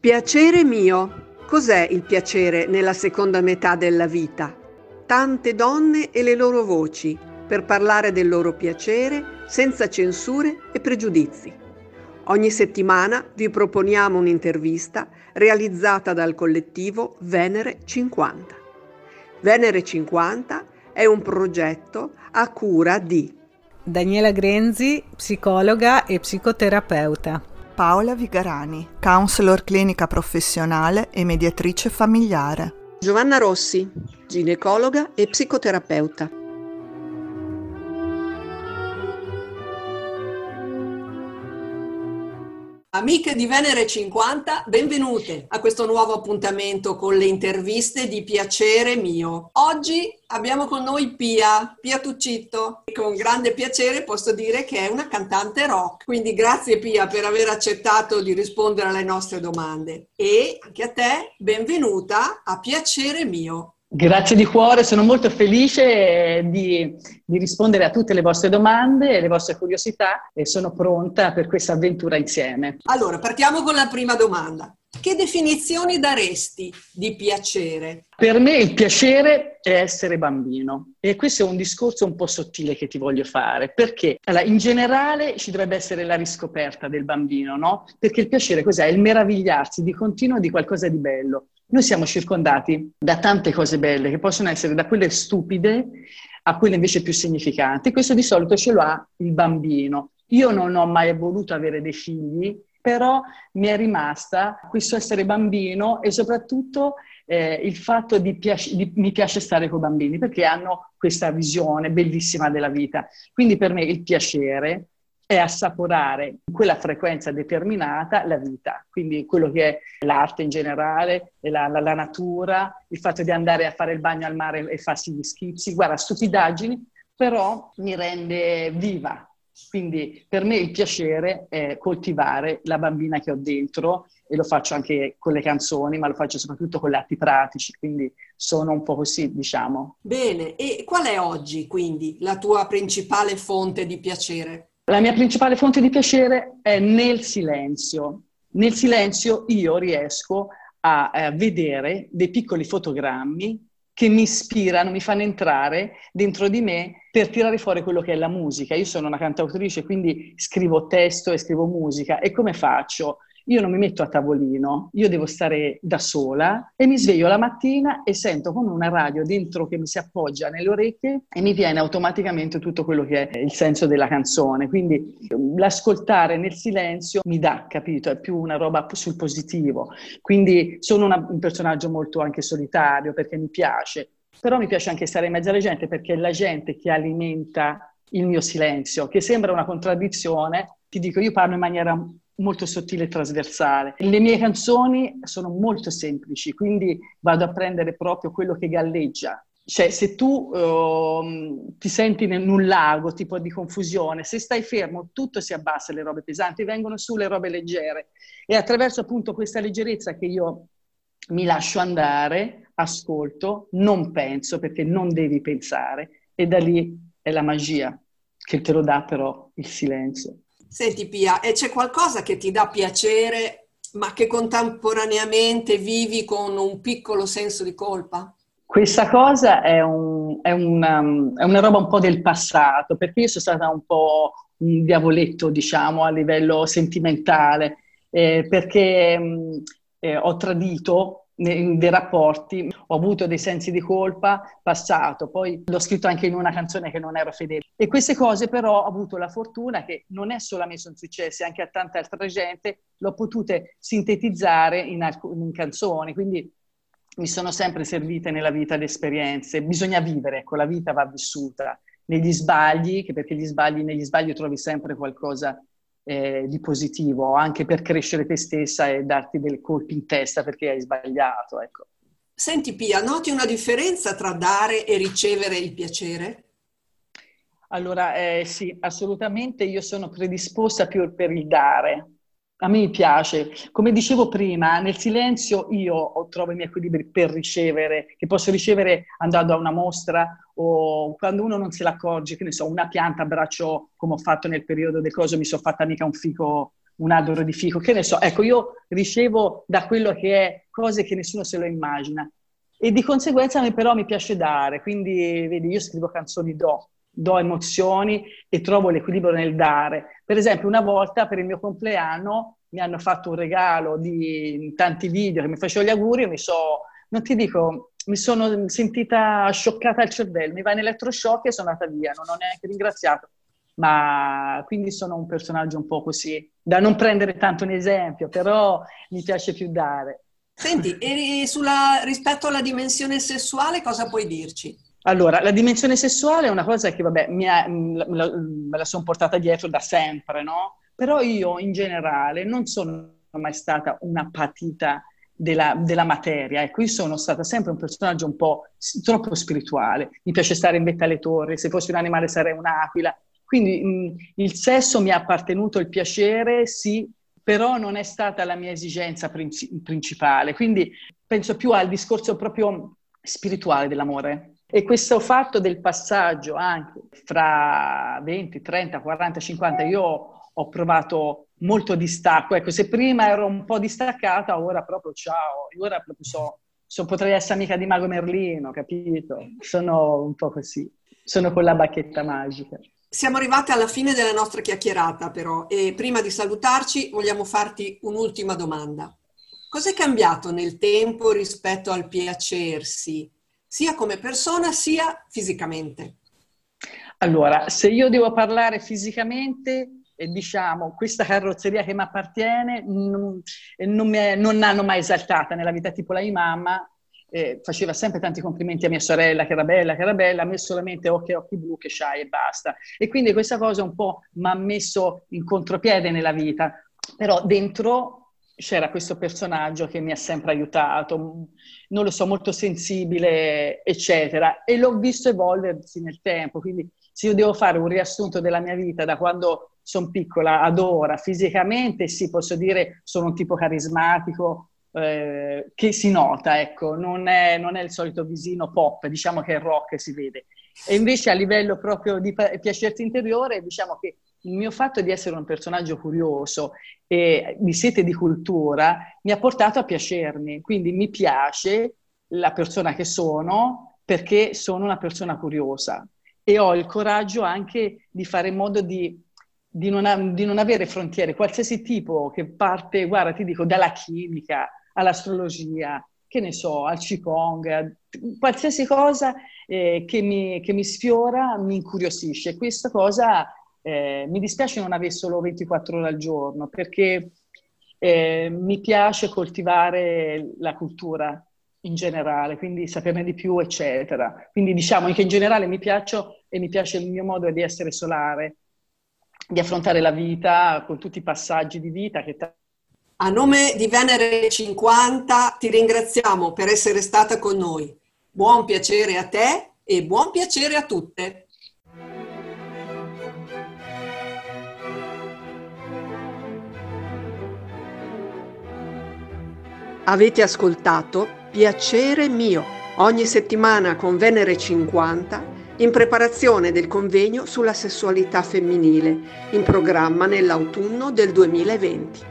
Piacere mio. Cos'è il piacere nella seconda metà della vita? Tante donne e le loro voci per parlare del loro piacere senza censure e pregiudizi. Ogni settimana vi proponiamo un'intervista realizzata dal collettivo Venere 50. Venere 50 è un progetto a cura di Daniela Grenzi, psicologa e psicoterapeuta. Paola Vigarani, counselor clinica professionale e mediatrice familiare. Giovanna Rossi, ginecologa e psicoterapeuta. Amiche di Venere 50, benvenute a questo nuovo appuntamento con le interviste di piacere mio. Oggi abbiamo con noi Pia, Pia Tuccitto, con grande piacere posso dire che è una cantante rock. Quindi grazie Pia per aver accettato di rispondere alle nostre domande e anche a te benvenuta a piacere mio. Grazie di cuore, sono molto felice di, di, rispondere a tutte le vostre domande e le vostre curiosità e sono pronta per questa avventura insieme. Allora, partiamo con la prima domanda. Che definizioni daresti di piacere? Per me il piacere è essere bambino e questo è un discorso un po' sottile che ti voglio fare perché allora, in generale ci dovrebbe essere la riscoperta del bambino, no? Perché il piacere cos'è? È il meravigliarsi di continuo di qualcosa di bello. Noi siamo circondati da tante cose belle che possono essere da quelle stupide a quelle invece più significanti. Questo di solito ce lo ha il bambino. Io non ho mai voluto avere dei figli, però mi è rimasta questo essere bambino e soprattutto eh, il fatto di, piace, di mi piace stare con i bambini perché hanno questa visione bellissima della vita. Quindi per me il piacere è assaporare in quella frequenza determinata la vita, quindi quello che è l'arte in generale, la, la, la, natura, il fatto di andare a fare il bagno al mare e farsi gli schizzi, guarda, stupidaggini, però mi rende viva. Quindi per me il piacere è coltivare la bambina che ho dentro e lo faccio anche con le canzoni, ma lo faccio soprattutto con gli atti pratici, quindi sono un po' così, diciamo. Bene, e qual è oggi quindi la tua principale fonte di piacere? La mia principale fonte di piacere è nel silenzio. Nel silenzio io riesco a, a vedere dei piccoli fotogrammi che mi ispirano, mi fanno entrare dentro di me per tirare fuori quello che è la musica. Io sono una cantautrice, quindi scrivo testo e scrivo musica. E come faccio? Io non mi metto a tavolino, io devo stare da sola e mi sveglio la mattina e sento come una radio dentro che mi si appoggia nelle orecchie e mi viene automaticamente tutto quello che è il senso della canzone. Quindi l'ascoltare nel silenzio mi dà, capito? È più una roba sul positivo. Quindi sono una, un personaggio molto anche solitario perché mi piace, però mi piace anche stare in mezzo alla gente perché è la gente che alimenta il mio silenzio, che sembra una contraddizione. Ti dico, io parlo in maniera molto sottile e trasversale. Le mie canzoni sono molto semplici, quindi vado a prendere proprio quello che galleggia. Cioè, se tu uh, ti senti in un lago tipo di confusione, se stai fermo, tutto si abbassa, le robe pesanti vengono su le robe leggere. E attraverso appunto questa leggerezza che io mi lascio andare, ascolto, non penso perché non devi pensare e da lì è la magia che te lo dà però il silenzio. Senti Pia, e c'è qualcosa che ti dà piacere, ma che contemporaneamente vivi con un piccolo senso di colpa? Questa cosa è, un, è, una, è, una, roba un po' del passato, perché io sono stata un po' un diavoletto, diciamo, a livello sentimentale, eh, perché mh, eh, ho tradito dei rapporti, ho avuto dei sensi di colpa passato, poi l'ho scritto anche in una canzone che non ero fedele. E queste cose però ho avuto la fortuna che non è solamente sono successe, anche a tanta altra gente, l'ho potute sintetizzare in, alc- in canzoni, quindi mi sono sempre servite nella vita le esperienze, bisogna vivere, ecco, la vita va vissuta. Negli sbagli, perché gli sbagli, negli sbagli trovi sempre qualcosa eh, di positivo, anche per crescere te stessa e darti dei colpi in testa perché hai sbagliato. Ecco. Senti Pia, noti una differenza tra dare e ricevere il piacere? Allora, eh, sì, assolutamente io sono predisposta più per il dare, a me piace. Come dicevo prima, nel silenzio io trovo i miei equilibri per ricevere, che posso ricevere andando a una mostra o quando uno non se l'accorge, che ne so, una pianta a braccio, come ho fatto nel periodo del coso, mi sono fatta mica un fico un albero di fico, che ne so. Ecco, io ricevo da quello che è cose che nessuno se lo immagina. E di conseguenza però mi piace dare, quindi vedi, io scrivo canzoni do, do emozioni e trovo l'equilibrio nel dare. Per esempio, una volta per il mio compleanno mi hanno fatto un regalo di tanti video che mi facevo gli auguri e mi so, non ti dico, mi sono sentita scioccata al cervello, mi va in elettroshock e sono andata via, non ho neanche ringraziato. Ma quindi sono un personaggio un po' così, da non prendere tanto un esempio, però mi piace più dare. Senti, e sulla, rispetto alla dimensione sessuale cosa puoi dirci? Allora, la dimensione sessuale è una cosa che, vabbè, ha, me la, la sono portata dietro da sempre, no? Però io in generale non sono mai stata una patita della, della, materia. Ecco, io sono stata sempre un personaggio un po' troppo spirituale. Mi piace stare in vetta alle torri, se fossi un animale sarei un'aquila. Quindi mh, il sesso mi ha appartenuto, il piacere, sì, però non è stata la mia esigenza princi- principale. Quindi penso più al discorso proprio spirituale dell'amore. E questo fatto del passaggio anche fra 20, 30, 40, 50, io ho provato molto distacco. Ecco, se prima ero un po' distaccata, ora proprio ciao, ora proprio so, so potrei essere amica di Mago Merlino, capito? Sono un po' così, sono con la bacchetta magica. Siamo arrivati alla fine della nostra chiacchierata però e prima di salutarci vogliamo farti un'ultima domanda. Cos'è cambiato nel tempo rispetto al piacersi, sia come persona sia fisicamente? Allora, se io devo parlare fisicamente, e diciamo questa carrozzeria che mi appartiene non, non, mi non l'hanno mai esaltata nella vita, tipo la mia mamma eh, faceva sempre tanti complimenti a mia sorella che era bella, che era bella, a me solamente occhi, occhi blu, che c'hai e basta. E quindi questa cosa un po' mi ha messo in contropiede nella vita, però dentro c'era questo personaggio che mi ha sempre aiutato, non lo so, molto sensibile, eccetera, e l'ho visto evolversi nel tempo, quindi se io devo fare un riassunto della mia vita da quando sono piccola ad ora, fisicamente sì, posso dire sono un tipo carismatico eh, che si nota, ecco, non è, non è, il solito visino pop, diciamo che è rock si vede. E invece a livello proprio di piacerti interiore, diciamo che il mio fatto di essere un personaggio curioso e di sete di cultura mi ha portato a piacermi, quindi mi piace la persona che sono perché sono una persona curiosa e ho il coraggio anche di fare in modo di di non, di non, avere frontiere, qualsiasi tipo che parte, guarda, ti dico, dalla chimica all'astrologia, che ne so, al Qigong, qualsiasi cosa eh, che, mi, che, mi, sfiora mi incuriosisce. Questa cosa eh, mi dispiace non avere solo 24 ore al giorno, perché eh, mi piace coltivare la cultura in generale, quindi saperne di più, eccetera. Quindi diciamo che in generale mi piaccio e mi piace il mio modo di essere solare di affrontare la vita con tutti i passaggi di vita che a nome di Venere 50 ti ringraziamo per essere stata con noi. Buon piacere a te e buon piacere a tutte. Avete ascoltato Piacere mio ogni settimana con Venere 50 in preparazione del convegno sulla sessualità femminile, in programma nell'autunno del 2020.